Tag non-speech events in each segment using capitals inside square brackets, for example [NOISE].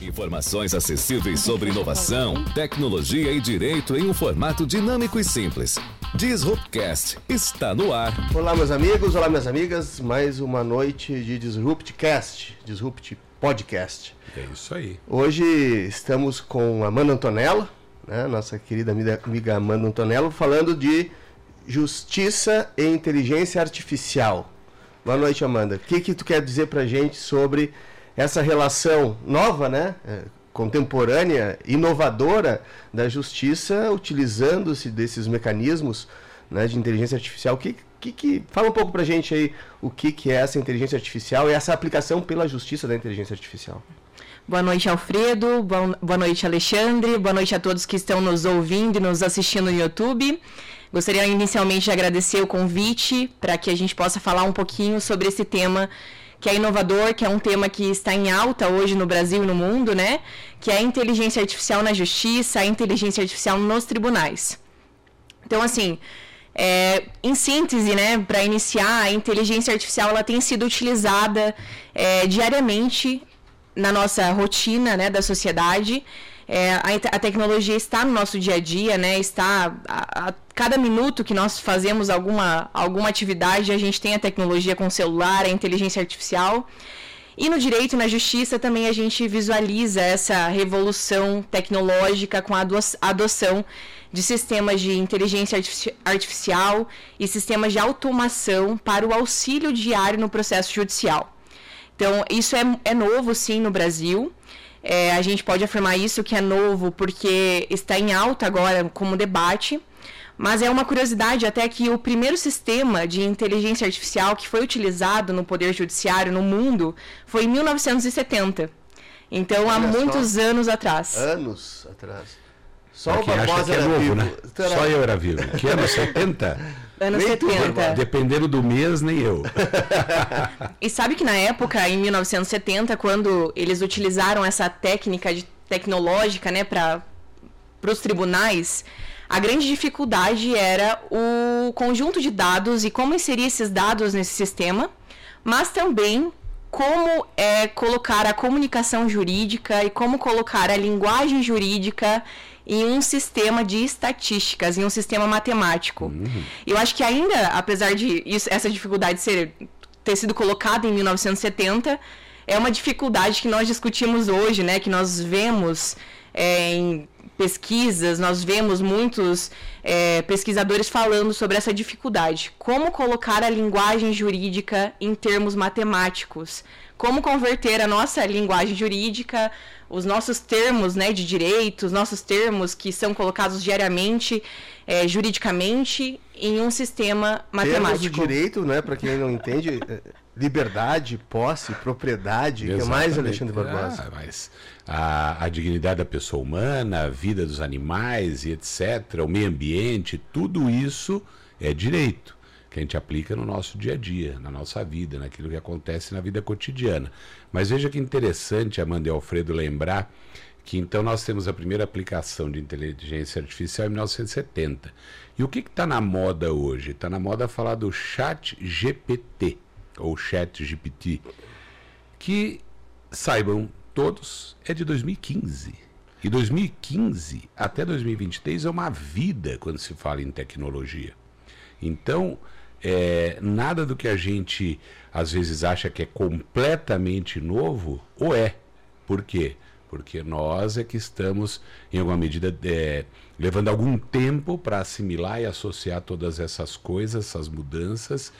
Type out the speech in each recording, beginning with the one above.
Informações acessíveis sobre inovação, tecnologia e direito em um formato dinâmico e simples. Disruptcast está no ar. Olá, meus amigos, olá, minhas amigas. Mais uma noite de Disruptcast, Disrupt Podcast. É isso aí. Hoje estamos com Amanda Antonella, né, nossa querida amiga Amanda Antonella, falando de justiça e inteligência artificial. Boa noite, Amanda. O que, que tu quer dizer pra gente sobre essa relação nova, né? É, contemporânea, inovadora da justiça, utilizando-se desses mecanismos né, de inteligência artificial. Que, que, que, fala um pouco para gente aí o que, que é essa inteligência artificial e essa aplicação pela justiça da inteligência artificial. Boa noite, Alfredo. Boa noite, Alexandre. Boa noite a todos que estão nos ouvindo e nos assistindo no YouTube. Gostaria inicialmente de agradecer o convite para que a gente possa falar um pouquinho sobre esse tema que é inovador, que é um tema que está em alta hoje no Brasil e no mundo, né? Que é a inteligência artificial na justiça, a inteligência artificial nos tribunais. Então, assim, é, em síntese, né, para iniciar, a inteligência artificial ela tem sido utilizada é, diariamente na nossa rotina, né, da sociedade. É, a, a, tecnologia está no nosso dia a dia, né? Está a, a, cada minuto que nós fazemos alguma, alguma atividade, a gente tem a tecnologia com o celular, a inteligência artificial. E no direito e na justiça também a gente visualiza essa revolução tecnológica com a adoção de sistemas de inteligência artificial e sistemas de automação para o auxílio diário no processo judicial. Então, isso é, é novo, sim, no Brasil. É, a gente pode afirmar isso que é novo porque está em alta agora como debate. Mas é uma curiosidade até que o primeiro sistema de inteligência artificial que foi utilizado no Poder Judiciário no mundo foi em 1970. Então, Olha há muitos só. anos atrás. Anos atrás. Só o Barbosa é era novo, vivo. Né? Só eu era vivo. Que ano [LAUGHS] 70? Anos nem 70. Dependendo do mês, nem eu. [LAUGHS] e sabe que na época, em 1970, quando eles utilizaram essa técnica de, tecnológica né, para os tribunais, a grande dificuldade era o conjunto de dados e como inserir esses dados nesse sistema, mas também como é, colocar a comunicação jurídica e como colocar a linguagem jurídica em um sistema de estatísticas, em um sistema matemático. Uhum. Eu acho que ainda, apesar de isso, essa dificuldade ser, ter sido colocada em 1970, é uma dificuldade que nós discutimos hoje, né? Que nós vemos é, em pesquisas, nós vemos muitos é, pesquisadores falando sobre essa dificuldade. Como colocar a linguagem jurídica em termos matemáticos? Como converter a nossa linguagem jurídica os nossos termos né, de direito, os nossos termos que são colocados diariamente, é, juridicamente, em um sistema matemático. Termos de direito, né, para quem não entende, é, liberdade, posse, propriedade, o que mais, Alexandre Barbosa? Ah, mas a, a dignidade da pessoa humana, a vida dos animais e etc., o meio ambiente, tudo isso é direito que a gente aplica no nosso dia a dia, na nossa vida, naquilo que acontece na vida cotidiana. Mas veja que interessante, Amanda e Alfredo, lembrar que então nós temos a primeira aplicação de inteligência artificial em 1970. E o que está na moda hoje? Está na moda falar do chat GPT, ou chat GPT, que, saibam todos, é de 2015. E 2015 até 2023 é uma vida quando se fala em tecnologia. Então, é, nada do que a gente às vezes acha que é completamente novo, ou é. Por quê? Porque nós é que estamos, em alguma medida, é, levando algum tempo para assimilar e associar todas essas coisas, essas mudanças.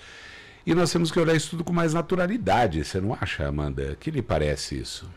E nós temos que olhar isso tudo com mais naturalidade. Você não acha, Amanda? Que lhe parece isso?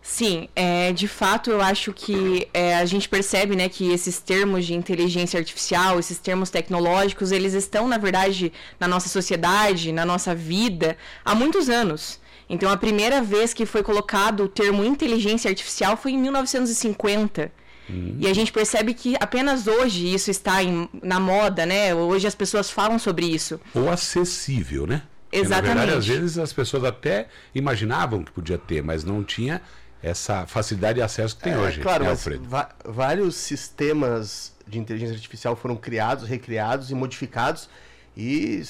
Sim, é, de fato eu acho que é, a gente percebe né, que esses termos de inteligência artificial, esses termos tecnológicos, eles estão, na verdade, na nossa sociedade, na nossa vida, há muitos anos. Então, a primeira vez que foi colocado o termo inteligência artificial foi em 1950. Uhum. E a gente percebe que apenas hoje isso está em, na moda, né? Hoje as pessoas falam sobre isso. Ou acessível, né? Exatamente. Porque, na verdade, às vezes as pessoas até imaginavam que podia ter, mas não tinha essa facilidade de acesso que tem é, hoje. Claro, né, mas vários sistemas de inteligência artificial foram criados, recriados e modificados e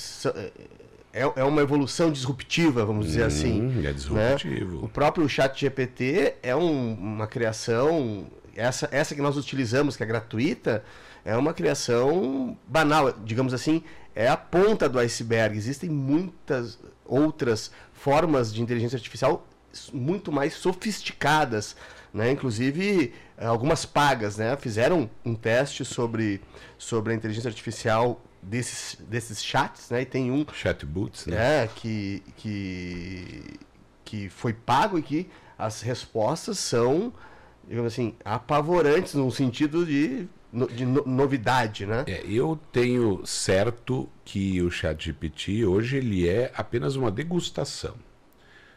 é, é uma evolução disruptiva, vamos dizer assim. Hum, é né? disruptivo. O próprio chat GPT é um- uma criação, essa, essa que nós utilizamos, que é gratuita, é uma criação banal, digamos assim, é a ponta do iceberg. Existem muitas outras formas de inteligência artificial muito mais sofisticadas, né? Inclusive eh, algumas pagas, né? Fizeram um teste sobre, sobre a inteligência artificial desses, desses chats, né? E tem um Chatbots, né? é, que, que, que foi pago e que as respostas são, digamos assim, apavorantes no sentido de, de no- novidade, né? É, eu tenho certo que o ChatGPT hoje ele é apenas uma degustação.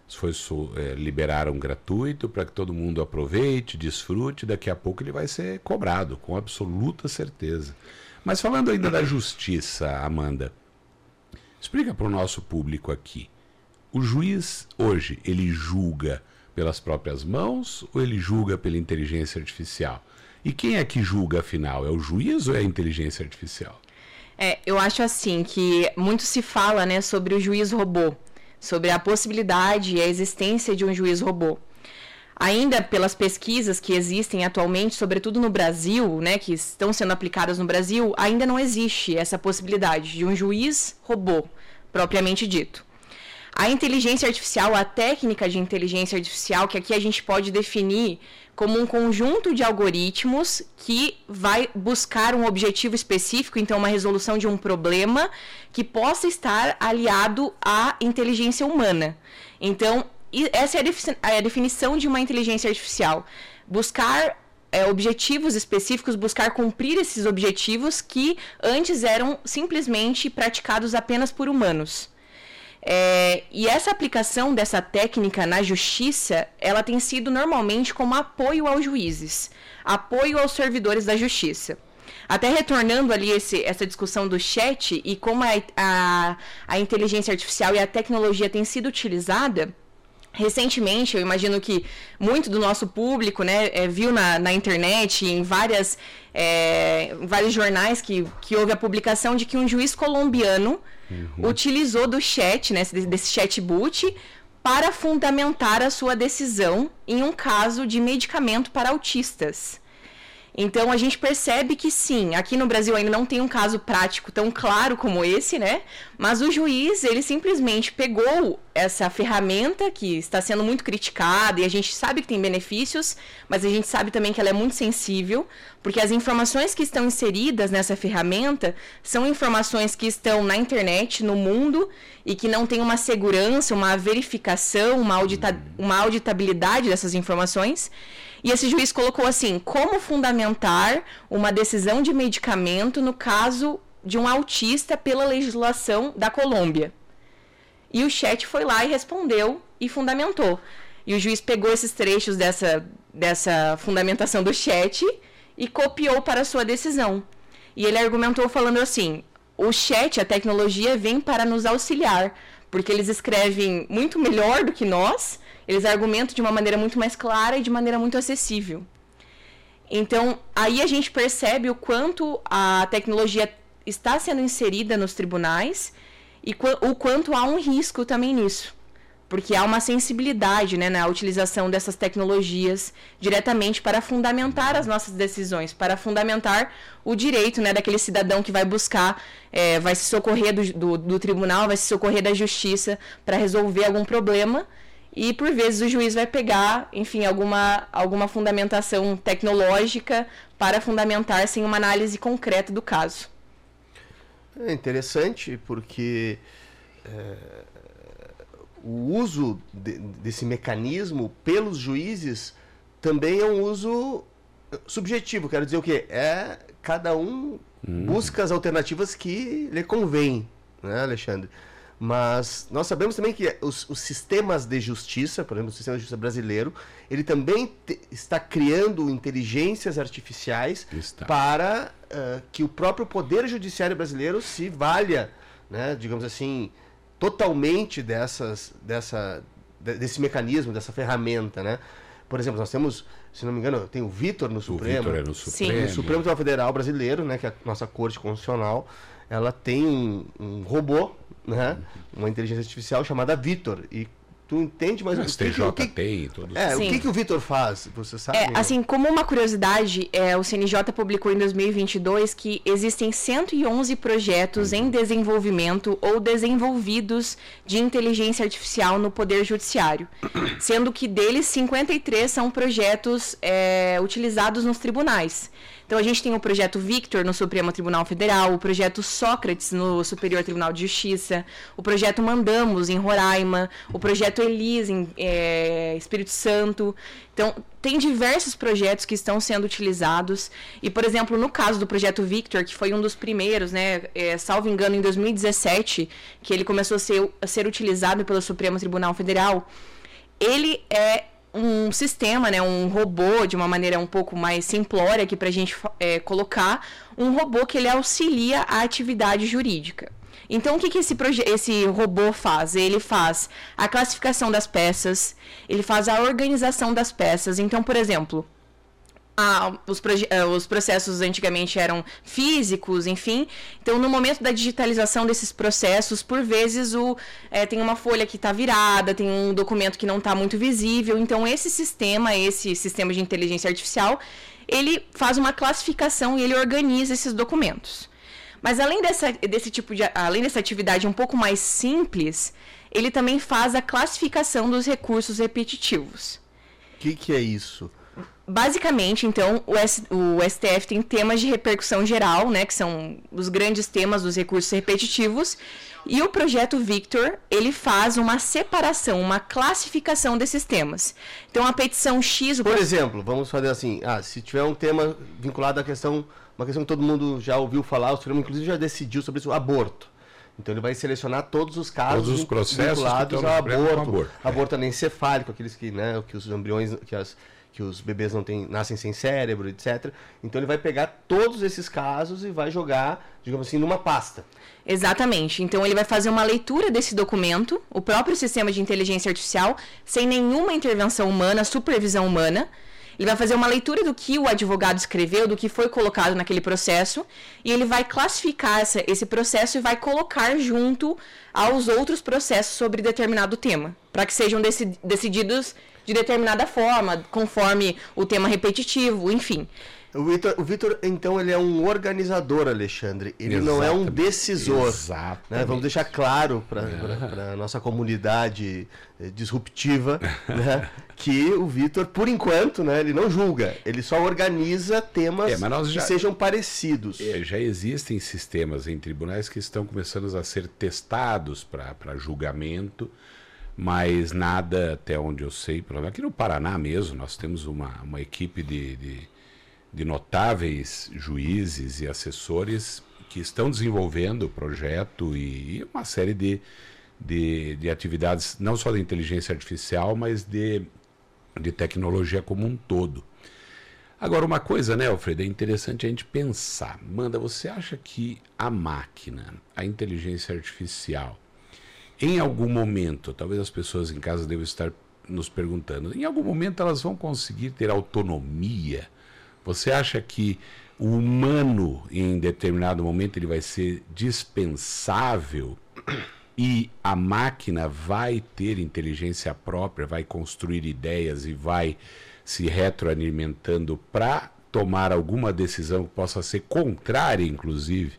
Isso foi é, liberaram gratuito para que todo mundo aproveite, desfrute. Daqui a pouco ele vai ser cobrado, com absoluta certeza. Mas falando ainda da justiça, Amanda, explica para o nosso público aqui. O juiz hoje ele julga pelas próprias mãos ou ele julga pela inteligência artificial? E quem é que julga afinal? É o juiz ou é a inteligência artificial? É, eu acho assim que muito se fala, né, sobre o juiz robô, sobre a possibilidade e a existência de um juiz robô. Ainda pelas pesquisas que existem atualmente, sobretudo no Brasil, né, que estão sendo aplicadas no Brasil, ainda não existe essa possibilidade de um juiz robô, propriamente dito. A inteligência artificial, a técnica de inteligência artificial, que aqui a gente pode definir como um conjunto de algoritmos que vai buscar um objetivo específico, então uma resolução de um problema que possa estar aliado à inteligência humana. Então, essa é é a definição de uma inteligência artificial. Buscar é, objetivos específicos, buscar cumprir esses objetivos que antes eram simplesmente praticados apenas por humanos. É, e essa aplicação dessa técnica na justiça, ela tem sido normalmente como apoio aos juízes, apoio aos servidores da justiça. Até retornando ali esse, essa discussão do chat e como a, a, a inteligência artificial e a tecnologia tem sido utilizada, Recentemente, eu imagino que muito do nosso público né, é, viu na, na internet, em várias, é, em vários jornais, que, que houve a publicação de que um juiz colombiano utilizou do chat, né, desse, desse chatbot, para fundamentar a sua decisão em um caso de medicamento para autistas. Então a gente percebe que sim, aqui no Brasil ainda não tem um caso prático tão claro como esse, né? Mas o juiz, ele simplesmente pegou essa ferramenta que está sendo muito criticada e a gente sabe que tem benefícios, mas a gente sabe também que ela é muito sensível, porque as informações que estão inseridas nessa ferramenta são informações que estão na internet, no mundo, e que não tem uma segurança, uma verificação, uma, audita uma auditabilidade dessas informações. E esse juiz colocou assim: como fundamentar uma decisão de medicamento no caso de um autista pela legislação da Colômbia. E o chat foi lá e respondeu e fundamentou. E o juiz pegou esses trechos dessa, dessa fundamentação do chat e copiou para sua decisão. E ele argumentou falando assim: o chat, a tecnologia, vem para nos auxiliar, porque eles escrevem muito melhor do que nós, eles argumentam de uma maneira muito mais clara e de maneira muito acessível. Então, aí a gente percebe o quanto a tecnologia está sendo inserida nos tribunais e o quanto há um risco também nisso. Porque há uma sensibilidade né, na utilização dessas tecnologias diretamente para fundamentar as nossas decisões, para fundamentar o direito né, daquele cidadão que vai buscar, é, vai se socorrer do, do, do tribunal, vai se socorrer da justiça para resolver algum problema e por vezes o juiz vai pegar, enfim, alguma, alguma fundamentação tecnológica para fundamentar sem uma análise concreta do caso. É interessante porque é, o uso de, desse mecanismo pelos juízes também é um uso subjetivo. Quero dizer o quê? É cada um busca as alternativas que lhe convém, né, Alexandre? Mas nós sabemos também que os, os, sistemas de justiça, por exemplo, o sistema de justiça brasileiro, ele também te, está criando inteligências artificiais Está. para uh, que o próprio poder judiciário brasileiro se valha, né, digamos assim, totalmente dessas, dessa, de, desse mecanismo, dessa ferramenta, né? Por exemplo, nós temos, se não me engano, tem o Vitor no Supremo. O Vitor é no Supremo. No Supremo Tribunal Federal Brasileiro, né, que é a nossa Corte Constitucional. Ela tem um, um robô, né? Uma inteligência artificial chamada Vitor. E tu entende mais O o que, STJ o que, tem, todos. é, o que, que o Vitor faz? Você sabe? É, assim, como uma curiosidade, é, o CNJ publicou em 2022 que existem 111 projetos em desenvolvimento ou desenvolvidos de inteligência artificial no Poder Judiciário, [COUGHS] sendo que deles 53 são projetos é, utilizados nos tribunais. Então a gente tem o projeto Victor no Supremo Tribunal Federal, o projeto Sócrates no Superior Tribunal de Justiça, o projeto Mandamos em Roraima, o projeto Elis em é, Espírito Santo. Então tem diversos projetos que estão sendo utilizados e, por exemplo, no caso do projeto Victor, que foi um dos primeiros, né, é, salvo engano, em 2017, que ele começou a ser, a ser utilizado pelo Supremo Tribunal Federal, ele é um sistema, né, um robô, de uma maneira um pouco mais simplória aqui para a gente é, colocar, um robô que ele auxilia a atividade jurídica. Então, o que, que esse, esse robô faz? Ele faz a classificação das peças, ele faz a organização das peças. Então, por exemplo, os, eh, os processos antigamente eram físicos, enfim. Então, no momento da digitalização desses processos, por vezes o, eh, tem uma folha que está virada, tem um documento que não está muito visível. Então, esse sistema, esse sistema de inteligência artificial, ele faz uma classificação e ele organiza esses documentos. Mas além dessa, desse tipo de, além dessa atividade um pouco mais simples, ele também faz a classificação dos recursos repetitivos. O que, que é isso? Basicamente, então, o, S- o STF tem temas de repercussão geral, né, que são os grandes temas dos recursos repetitivos, e o projeto Victor, ele faz uma separação, uma classificação desses temas. Então, a petição X, o Por exemplo, vamos fazer assim, ah, se tiver um tema vinculado à questão, uma questão que todo mundo já ouviu falar, o Supremo inclusive já decidiu sobre isso, o aborto. Então ele vai selecionar todos os casos Todos os processos vinculados ao com aborto, aborto. aborto anencefálico, aqueles que, né, que os embriões, que, as, que os bebês não têm, nascem sem cérebro, etc. Então ele vai pegar todos esses casos e vai jogar, digamos assim, numa pasta. Exatamente. Então ele vai fazer uma leitura desse documento, o próprio sistema de inteligência artificial, sem nenhuma intervenção humana, supervisão humana. Ele vai fazer uma leitura do que o advogado escreveu, do que foi colocado naquele processo, e ele vai classificar essa- esse processo e vai colocar junto aos outros processos sobre determinado tema, para que sejam deci- decididos de determinada forma, conforme o tema repetitivo, enfim. O Vitor, então, ele é um organizador, Alexandre. Ele não é um Exatamente. decisor. Exatamente. né? Vamos deixar claro para a nossa comunidade eh, disruptiva [LAUGHS] né? que o Vitor, por enquanto, né, ele não julga. Ele só organiza temas É, mas nós já- que sejam parecidos. É, já existem sistemas em tribunais que estão começando a ser testados para julgamento, mas nada, até onde eu sei, aqui no Paraná mesmo, nós temos uma, uma equipe de, de, de notáveis juízes e assessores que estão desenvolvendo o projeto e uma série de, de, de atividades, não só de inteligência artificial, mas de, de tecnologia como um todo. Agora, uma coisa, né, Alfredo, é interessante a gente pensar. Manda, você acha que a máquina, a inteligência artificial, em algum momento, talvez as pessoas em casa devem estar nos perguntando, em algum momento elas vão conseguir ter autonomia? Você acha que o humano, em determinado momento, ele vai ser dispensável e a máquina vai ter inteligência própria, vai construir ideias e vai se retroalimentando para tomar alguma decisão que possa ser contrária, inclusive,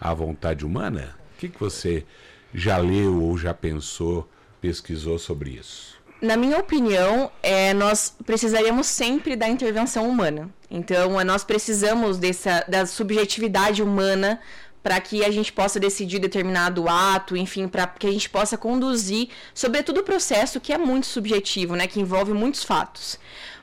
à vontade humana? O que, que você já leu ou já pensou, pesquisou sobre isso? Na minha opinião, é, nós precisaríamos sempre da intervenção humana. Então, é, nós precisamos dessa, da subjetividade humana para que a gente possa decidir determinado ato, enfim, para que a gente possa conduzir, sobretudo o processo que é muito subjetivo, né, que envolve muitos fatos.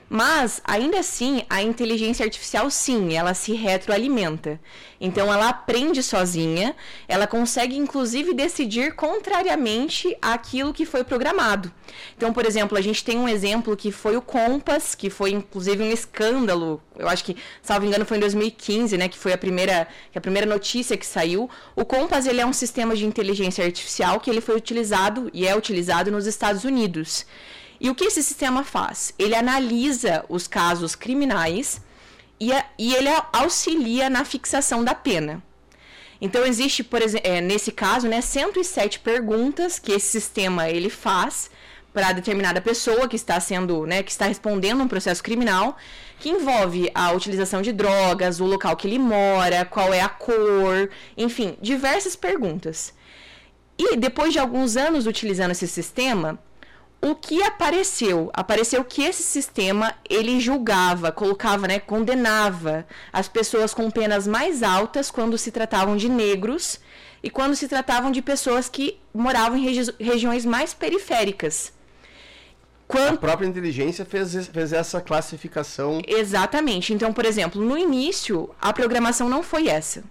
Mas, ainda assim, a inteligência artificial, sim, ela se retroalimenta. Então, ela aprende sozinha, ela consegue, inclusive, decidir contrariamente àquilo que foi programado. Então, por exemplo, a gente tem um exemplo que foi o Compass, que foi, inclusive, um escândalo. Eu acho que, salvo engano, foi em 2015, né, que foi a primeira, a primeira notícia que saiu. O Compass, ele é um sistema de inteligência artificial que ele foi utilizado e é utilizado nos Estados Unidos. E o que esse sistema faz? Ele analisa os casos criminais e, a- e ele auxilia na fixação da pena. Então existe, por exemplo, é, nesse caso, né, 107 perguntas que esse sistema ele faz para determinada pessoa que está sendo, né, que está respondendo um processo criminal, que envolve a utilização de drogas, o local que ele mora, qual é a cor, enfim, diversas perguntas. E depois de alguns anos utilizando esse sistema, o que apareceu? Apareceu que esse sistema ele julgava, colocava, né, condenava as pessoas com penas mais altas quando se tratavam de negros e quando se tratavam de pessoas que moravam em regi regiões mais periféricas. Quando... A própria inteligência fez, fez essa classificação. Exatamente. Então, por exemplo, no início, a programação não foi essa.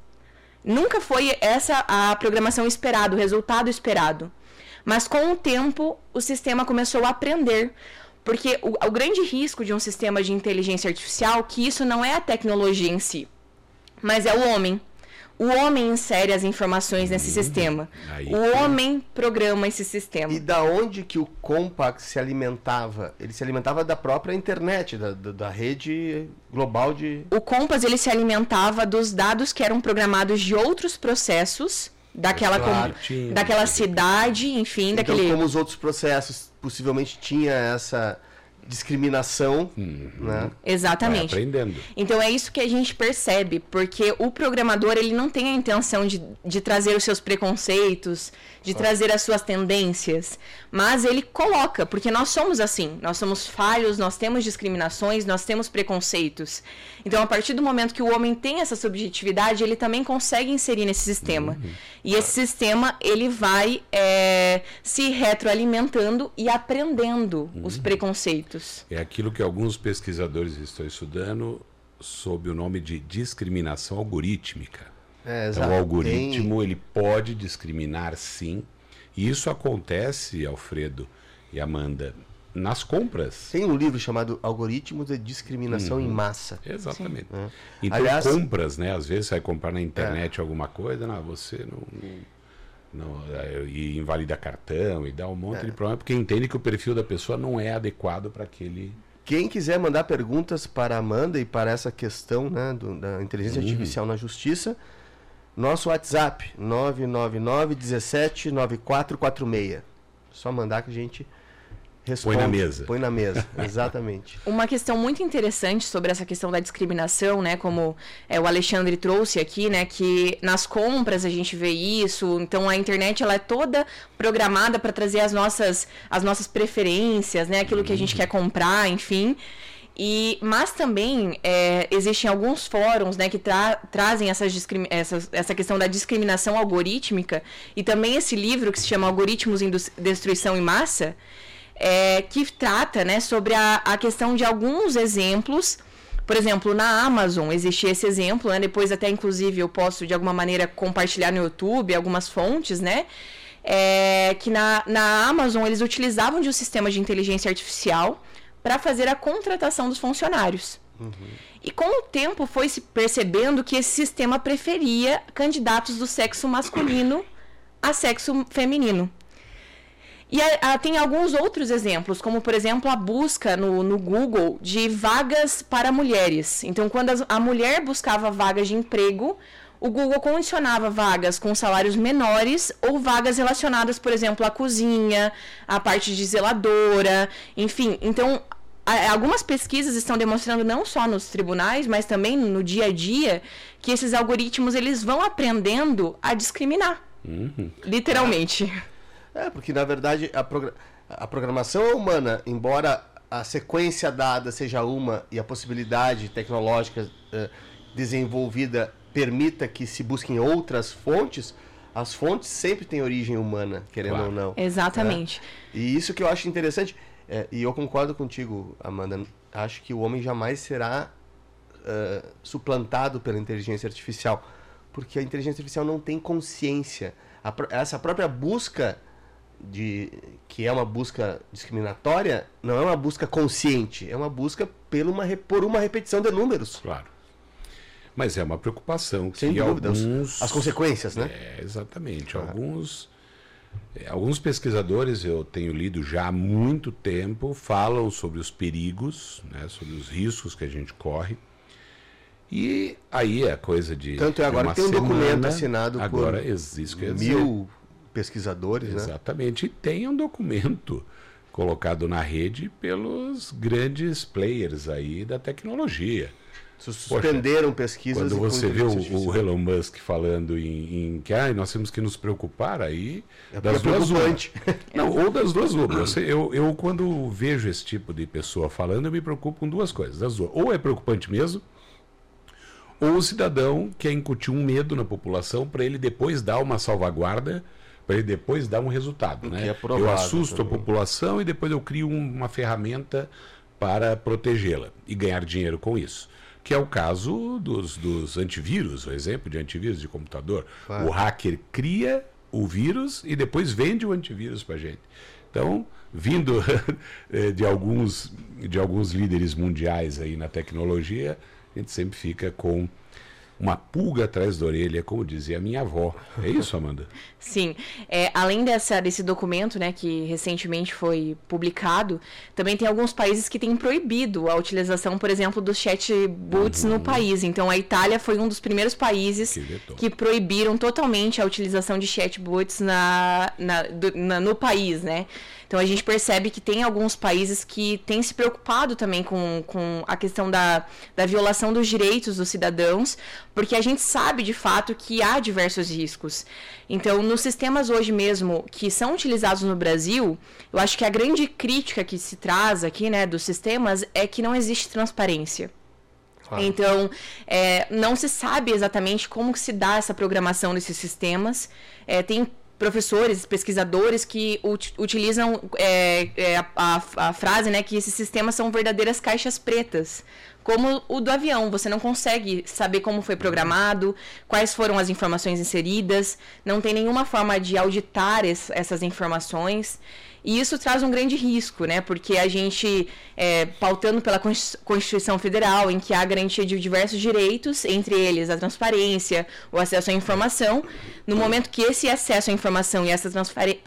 Nunca foi essa a programação esperada, o resultado esperado. Mas com o tempo, o sistema começou a aprender. Porque o, o grande risco de um sistema de inteligência artificial é que isso não é a tecnologia em si, mas é o homem. O homem insere as informações nesse hum, sistema. o homem programa esse sistema. E da onde que o Compact se alimentava? Ele se alimentava da própria internet, da, da, da, rede global de. O Compass ele se alimentava dos dados que eram programados de outros processos daquela, claro, com, daquela cidade, enfim, então, daquele. Como os outros processos possivelmente tinha essa discriminação, uhum. né? Exatamente. aprendendo. Então é isso que a gente percebe, porque o programador ele não tem a intenção de, de trazer os seus preconceitos, de ah. trazer as suas tendências, mas ele coloca, porque nós somos assim, nós somos falhos, nós temos discriminações, nós temos preconceitos. Então a partir do momento que o homem tem essa subjetividade, ele também consegue inserir nesse sistema. Uhum. E esse sistema ele vai é, se retroalimentando e aprendendo uhum. os preconceitos. É aquilo que alguns pesquisadores estão estudando sob o nome de discriminação algorítmica. É, então, o algoritmo ele pode discriminar sim. E isso acontece, Alfredo e Amanda, nas compras. Tem um livro chamado Algoritmos de Discriminação uhum. em Massa. Exatamente. É. Então, Aliás, compras, né? Às vezes você vai comprar na internet é. alguma coisa, não, você não, não é, e invalida cartão e dá um monte é. de problema, porque entende que o perfil da pessoa não é adequado para aquele. Quem quiser mandar perguntas para a Amanda e para essa questão né, do, da inteligência uhum. artificial na justiça, nosso WhatsApp 999 17 9446. Só mandar que a gente Responde, põe na mesa. Põe na mesa, [LAUGHS] exatamente. Uma questão muito interessante sobre essa questão da discriminação, né? Como é, o Alexandre trouxe aqui, né? Que nas compras a gente vê isso. Então a internet ela é toda programada para trazer as nossas, as nossas preferências, né? Aquilo que a gente uhum. quer comprar, enfim. E, mas também é, existem alguns fóruns né, que tra trazem essas essa, essa questão da discriminação algorítmica e também esse livro que se chama Algoritmos em Destruição em Massa, é, que trata né, sobre a, a questão de alguns exemplos. Por exemplo, na Amazon existe esse exemplo, né? Depois até inclusive eu posso de alguma maneira compartilhar no YouTube algumas fontes, né? É, que na, na Amazon eles utilizavam de um sistema de inteligência artificial para fazer a contratação dos funcionários. Uhum. E com o tempo foi se percebendo que esse sistema preferia candidatos do sexo masculino a sexo feminino. E a, a, tem alguns outros exemplos, como por exemplo a busca no, no Google de vagas para mulheres. Então, quando a, a mulher buscava vagas de emprego, o Google condicionava vagas com salários menores ou vagas relacionadas, por exemplo, à cozinha, à parte de zeladora, enfim. Então, algumas pesquisas estão demonstrando não só nos tribunais, mas também no dia a dia, que esses algoritmos eles vão aprendendo a discriminar. Uhum. Literalmente. É, porque na verdade a, progr a programação é humana, embora a sequência dada seja uma e a possibilidade tecnológica uh, desenvolvida permita que se busquem outras fontes, as fontes sempre têm origem humana, querendo claro. ou não. Exatamente. É. E isso que eu acho interessante, é, e eu concordo contigo, Amanda, acho que o homem jamais será uh, suplantado pela inteligência artificial, porque a inteligência artificial não tem consciência. A, essa própria busca de que é uma busca discriminatória não é uma busca consciente, é uma busca por uma, por uma repetição de números. Claro. Mas é uma preocupação Sem que dúvida, alguns... as consequências, né? É, exatamente. Alguns, é, alguns pesquisadores, eu tenho lido já há muito tempo, falam sobre os perigos, né, sobre os riscos que a gente corre. E aí é coisa de. Tanto é agora tem um semana, documento assinado agora por mil pesquisadores, né? Exatamente. E tem um documento colocado na rede pelos grandes players aí da tecnologia. Suspenderam pesquisas Quando você vê o. Elon Musk falando em, em que ah, nós temos que nos preocupar aí É das é duas. Não, ou das duas. Você, eu, eu, quando vejo esse tipo de pessoa falando, eu me preocupo com duas coisas. Das duas. Ou é preocupante mesmo, ou o cidadão quer incutir um medo na população para ele depois dar uma salvaguarda, para ele depois dar um resultado. Né? é eu provável assusto a também. população e depois eu crio um- uma ferramenta para protegê-la e ganhar dinheiro com isso. Que é o caso dos, dos antivírus, o exemplo de antivírus de computador. Claro. O hacker cria o vírus e depois vende o antivírus para gente. Então, vindo [LAUGHS] eh, de alguns, de alguns líderes mundiais aí na tecnologia, a gente sempre fica com uma pulga atrás da orelha, como dizia a minha avó. É isso, Amanda? [LAUGHS] Sim. É, além dessa, desse documento, né, que recentemente foi publicado, também tem alguns países que têm proibido a utilização, por exemplo, dos chatbots no país. Então, a Itália foi um dos primeiros países Que que proibiram totalmente a utilização de chatbots na, na, do- na- no país, né? Então a gente percebe que tem alguns países que têm se preocupado também com, com a questão da, da violação dos direitos dos cidadãos, porque a gente sabe de fato que há diversos riscos. Então, nos sistemas hoje mesmo que são utilizados no Brasil, eu acho que a grande crítica que se traz aqui, né, dos sistemas é que não existe transparência. Claro. Então, é, não se sabe exatamente como se dá essa programação desses sistemas. É, tem professores, pesquisadores que ut- utilizam é, é, a, a- a frase né, que esses sistemas são verdadeiras caixas pretas. Como o do avião, você não consegue saber como foi programado, quais foram as informações inseridas, não tem nenhuma forma de auditar es- essas informações. E isso traz um grande risco, né? Porque a gente, é, pautando pela Consti- Constituição Federal, em que há garantia de diversos direitos, entre eles a transparência, o acesso à informação, no momento que esse acesso à informação e essa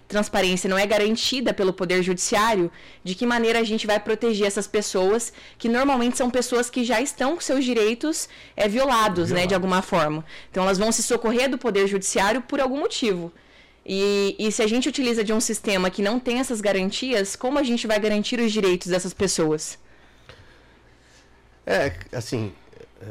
transparência não é garantida pelo Poder Judiciário, de que maneira a gente vai proteger essas pessoas, que normalmente são pessoas que já estão com seus direitos é, violados, né? De alguma forma. Então elas vão se socorrer do Poder Judiciário por algum motivo. E, e se a gente utiliza de um sistema que não tem essas garantias, como a gente vai garantir os direitos dessas pessoas? É, assim, é,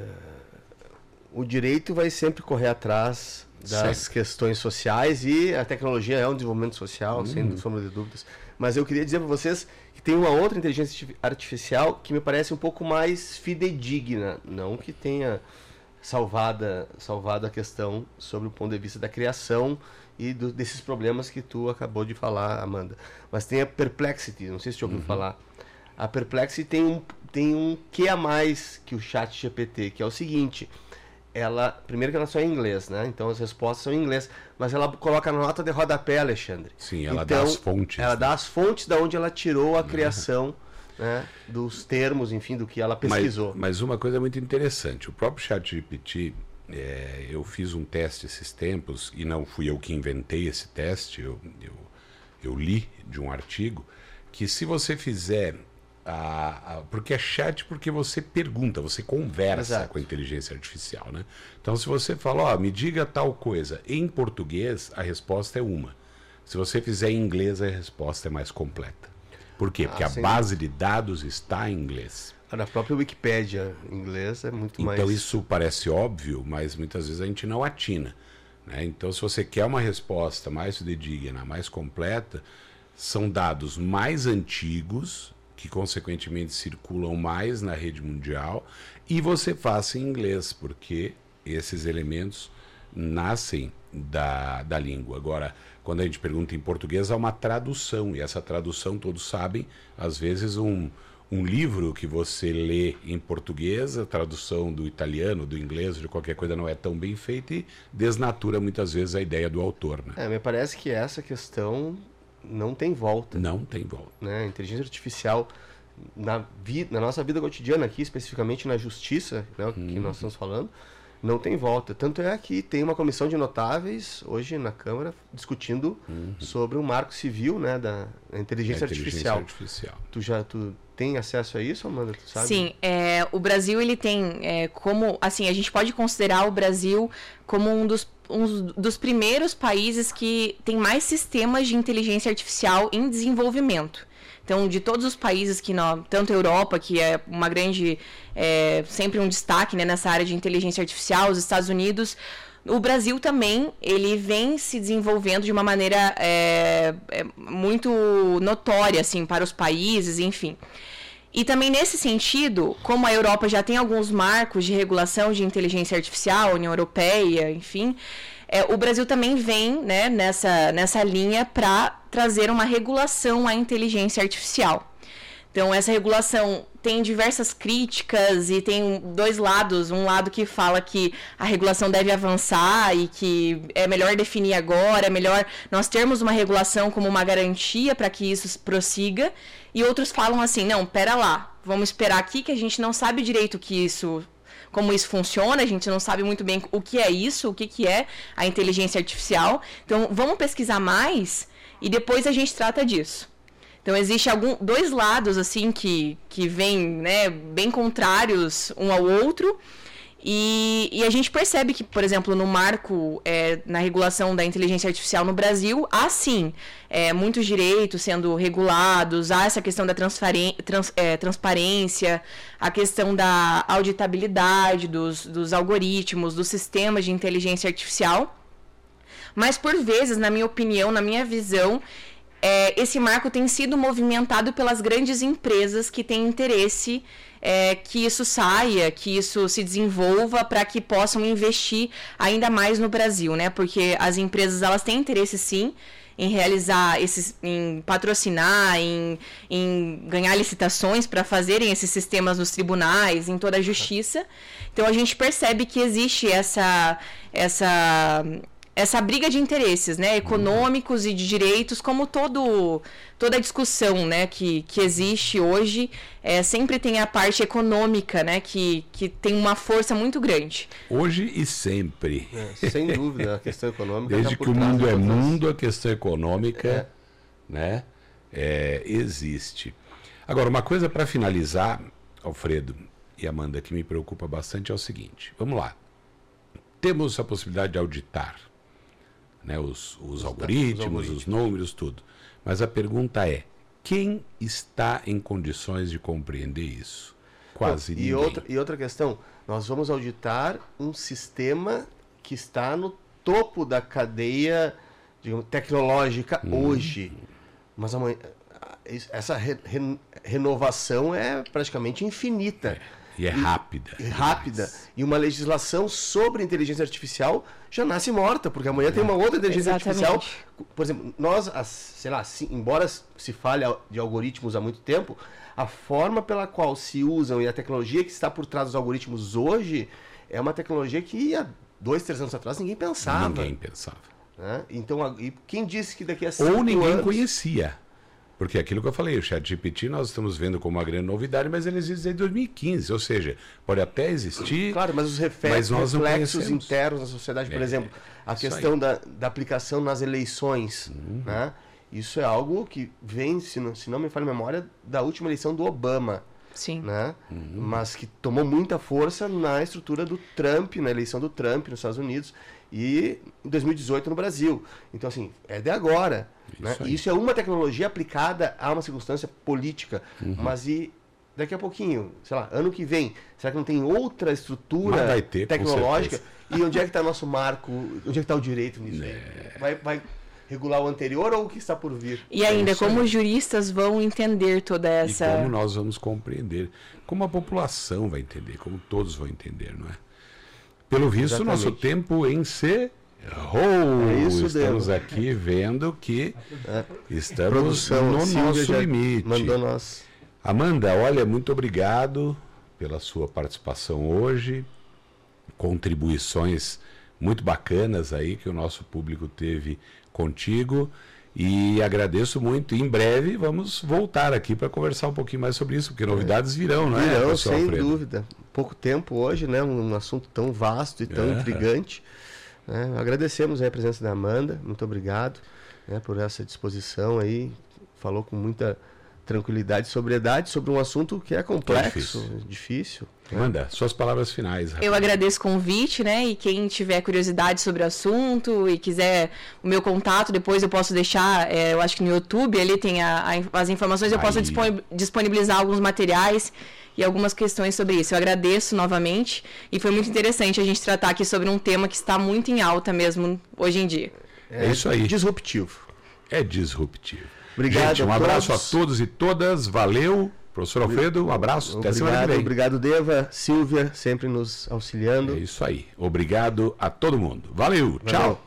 o direito vai sempre correr atrás das Sempre. questões sociais e a tecnologia é um desenvolvimento social, sem sombra de dúvidas. Mas eu queria dizer para vocês tem uma outra inteligência arti- artificial que me parece um pouco mais fidedigna, não que tenha salvada, salvado a questão sobre o ponto de vista da criação e do- desses problemas que tu acabou de falar, Amanda. Mas tem a Perplexity, não sei se você ouviu falar. A Perplexity tem um, tem um que a mais que o chat GPT, que é o seguinte, ela, primeiro que ela só é em inglês, né? Então as respostas são em inglês, mas ela coloca na nota de rodapé, Alexandre. Sim, ela Então, dá as fontes. Ela né? dá as fontes da onde ela tirou a criação, né? Dos termos, enfim, do que ela pesquisou. Mas, mas uma coisa muito interessante, o próprio ChatGPT, é, eu fiz um teste esses tempos, e não fui eu que inventei esse teste, eu, eu, eu li de um artigo, que se você fizer. A, a- porque é chat porque você pergunta, você conversa Exato. com a inteligência artificial, né? Então, se você fala, ó, me diga tal coisa em português, a resposta é uma. Se você fizer em inglês, a resposta é mais completa. Por quê? Porque a sem base de dados está em inglês. Na própria Wikipédia em inglês é muito mais. Então isso parece óbvio, mas muitas vezes a gente não atina. né? Então, se você quer uma resposta mais fidedigna, mais completa, são dados mais antigos, que consequentemente circulam mais na rede mundial, e você faça em inglês, porque esses elementos nascem da, da língua. Agora, quando a gente pergunta em português, há uma tradução, e essa tradução, todos sabem, às vezes um, um livro que você lê em português, a tradução do italiano, do inglês, de qualquer coisa não é tão bem feita e desnatura muitas vezes a ideia do autor. Né? É, me parece que essa questão não tem volta. Não tem volta. né? A inteligência artificial na, vi, na nossa vida cotidiana aqui, especificamente na justiça, né, Uhum. que nós estamos falando, não tem volta. Tanto é que tem uma comissão de notáveis hoje na Câmara discutindo uhum. sobre o marco civil né, da inteligência, inteligência artificial. artificial. Tu já tu tem acesso a isso, Amanda? Tu sabe? Sim, é, o Brasil ele tem é, como assim a gente pode considerar o Brasil como um dos um dos primeiros países que tem mais sistemas de inteligência artificial em desenvolvimento. Então, de todos os países que nós, tanto a Europa, que é uma grande, é, sempre um destaque né, nessa área de inteligência artificial, os Estados Unidos, o Brasil também ele vem se desenvolvendo de uma maneira é, é, muito notória assim para os países, enfim. E também nesse sentido, como a Europa já tem alguns marcos de regulação de inteligência artificial, União Europeia, enfim, é, o Brasil também vem né, nessa, nessa linha para trazer uma regulação à inteligência artificial. Então, essa regulação tem diversas críticas e tem dois lados. Um lado que fala que a regulação deve avançar e que é melhor definir agora, é melhor nós termos uma regulação como uma garantia para que isso prossiga. E outros falam assim: não, pera lá, vamos esperar aqui que a gente não sabe direito que isso como isso funciona, a gente não sabe muito bem o que é isso, o que, que é a inteligência artificial. Então, vamos pesquisar mais e depois a gente trata disso. Então, existe algum, dois lados, assim, que, que vêm né, bem contrários um ao outro. E, e, a gente percebe que, por exemplo, no marco, é, na regulação da inteligência artificial no Brasil, há sim é, muitos direitos sendo regulados, há essa questão da trans, é, transparência, a questão da auditabilidade dos, dos algoritmos, dos sistemas de inteligência artificial. Mas, por vezes, na minha opinião, na minha visão, é, esse marco tem sido movimentado pelas grandes empresas que têm interesse é, que isso saia, que isso se desenvolva para que possam investir ainda mais no Brasil, né? Porque as empresas elas têm interesse sim em realizar esses, em patrocinar, em, em ganhar licitações para fazerem esses sistemas nos tribunais, em toda a justiça. Então a gente percebe que existe essa essa essa briga de interesses, né, econômicos e de direitos, como todo toda a discussão, né, que, que existe hoje, é, sempre tem a parte econômica, né, que, que tem uma força muito grande. Hoje e sempre. É, sem dúvida, a questão econômica. Desde tá que o mundo é mundo, a questão econômica, é. né, é, existe. Agora, uma coisa para finalizar, Alfredo e Amanda, que me preocupa bastante é o seguinte: vamos lá. Temos a possibilidade de auditar né, os, os, os, algoritmos, os algoritmos, os números, tudo. Mas a pergunta é: quem está em condições de compreender isso? Quase Bom, e ninguém. Outra, e outra questão: nós vamos auditar um sistema que está no topo da cadeia digamos, tecnológica hum. hoje. Mas amanhã, essa re, re, renovação é praticamente infinita. É. E é rápida. E, rápida. E uma legislação sobre inteligência artificial já nasce morta, porque amanhã é. tem uma outra inteligência Exatamente. artificial. Por exemplo, nós, sei lá, embora se fale de algoritmos há muito tempo, a forma pela qual se usam e a tecnologia que está por trás dos algoritmos hoje é uma tecnologia que há dois, três anos atrás ninguém pensava. Ninguém pensava. Né? Então, quem disse que daqui a cinco Ou ninguém anos... conhecia. Porque é aquilo que eu falei, o ChatGPT nós estamos vendo como uma grande novidade, mas ele existe desde 2015, ou seja, pode até existir. Claro, mas os reflexos, mas reflexos internos da sociedade, por é, exemplo, a questão da, da aplicação nas eleições, uhum. né? Isso é algo que vem, se não, se não me falha a memória, da última eleição do Obama. Sim. Né? Uhum. Mas que tomou muita força na estrutura do Trump, na eleição do Trump nos Estados Unidos e em 2018 no Brasil. Então, assim, é de agora. Isso, né? Isso é uma tecnologia aplicada a uma circunstância política. Uhum. Mas e daqui a pouquinho, sei lá, ano que vem, será que não tem outra estrutura ter, tecnológica? E onde é que está nosso marco? Onde é que está o direito nisso? É. Vai, vai regular o anterior ou o que está por vir? E ainda, é como os juristas vão entender toda essa. E como nós vamos compreender? Como a população vai entender? Como todos vão entender, não é? Pelo visto, Exatamente. nosso tempo encerrou. É isso estamos aqui vendo que é. estamos Produção, no nosso limite. Mandou nós. Amanda, olha, muito obrigado pela sua participação hoje, contribuições muito bacanas aí que o nosso público teve contigo. E agradeço muito. em breve vamos voltar aqui para conversar um pouquinho mais sobre isso, porque novidades virão, não é? Virão, sem Alfredo? dúvida. pouco tempo hoje, né? Um assunto tão vasto e tão Aham. intrigante. né? Agradecemos aí a presença da Amanda, muito obrigado né, por essa disposição aí. Falou com muita tranquilidade e sobriedade sobre um assunto que é complexo, difícil. né? Manda, suas palavras finais. Eu agradeço o convite, né? E quem tiver curiosidade sobre o assunto e quiser o meu contato, depois eu posso deixar, é, eu acho que no YouTube ali tem a- a- as informações, eu posso Aí. disponi- disponibilizar alguns materiais e algumas questões sobre isso. Eu agradeço novamente e foi muito interessante a gente tratar aqui sobre um tema que está muito em alta mesmo hoje em dia. É isso aí. Disruptivo. É disruptivo. Obrigado Gente, um abraço todos. a todos e todas. Valeu. Professor Alfredo, um abraço. Até semana que Obrigado, vem. obrigado, Deva, Silvia, sempre nos auxiliando. É isso aí. Obrigado a todo mundo. Valeu. Valeu. Tchau.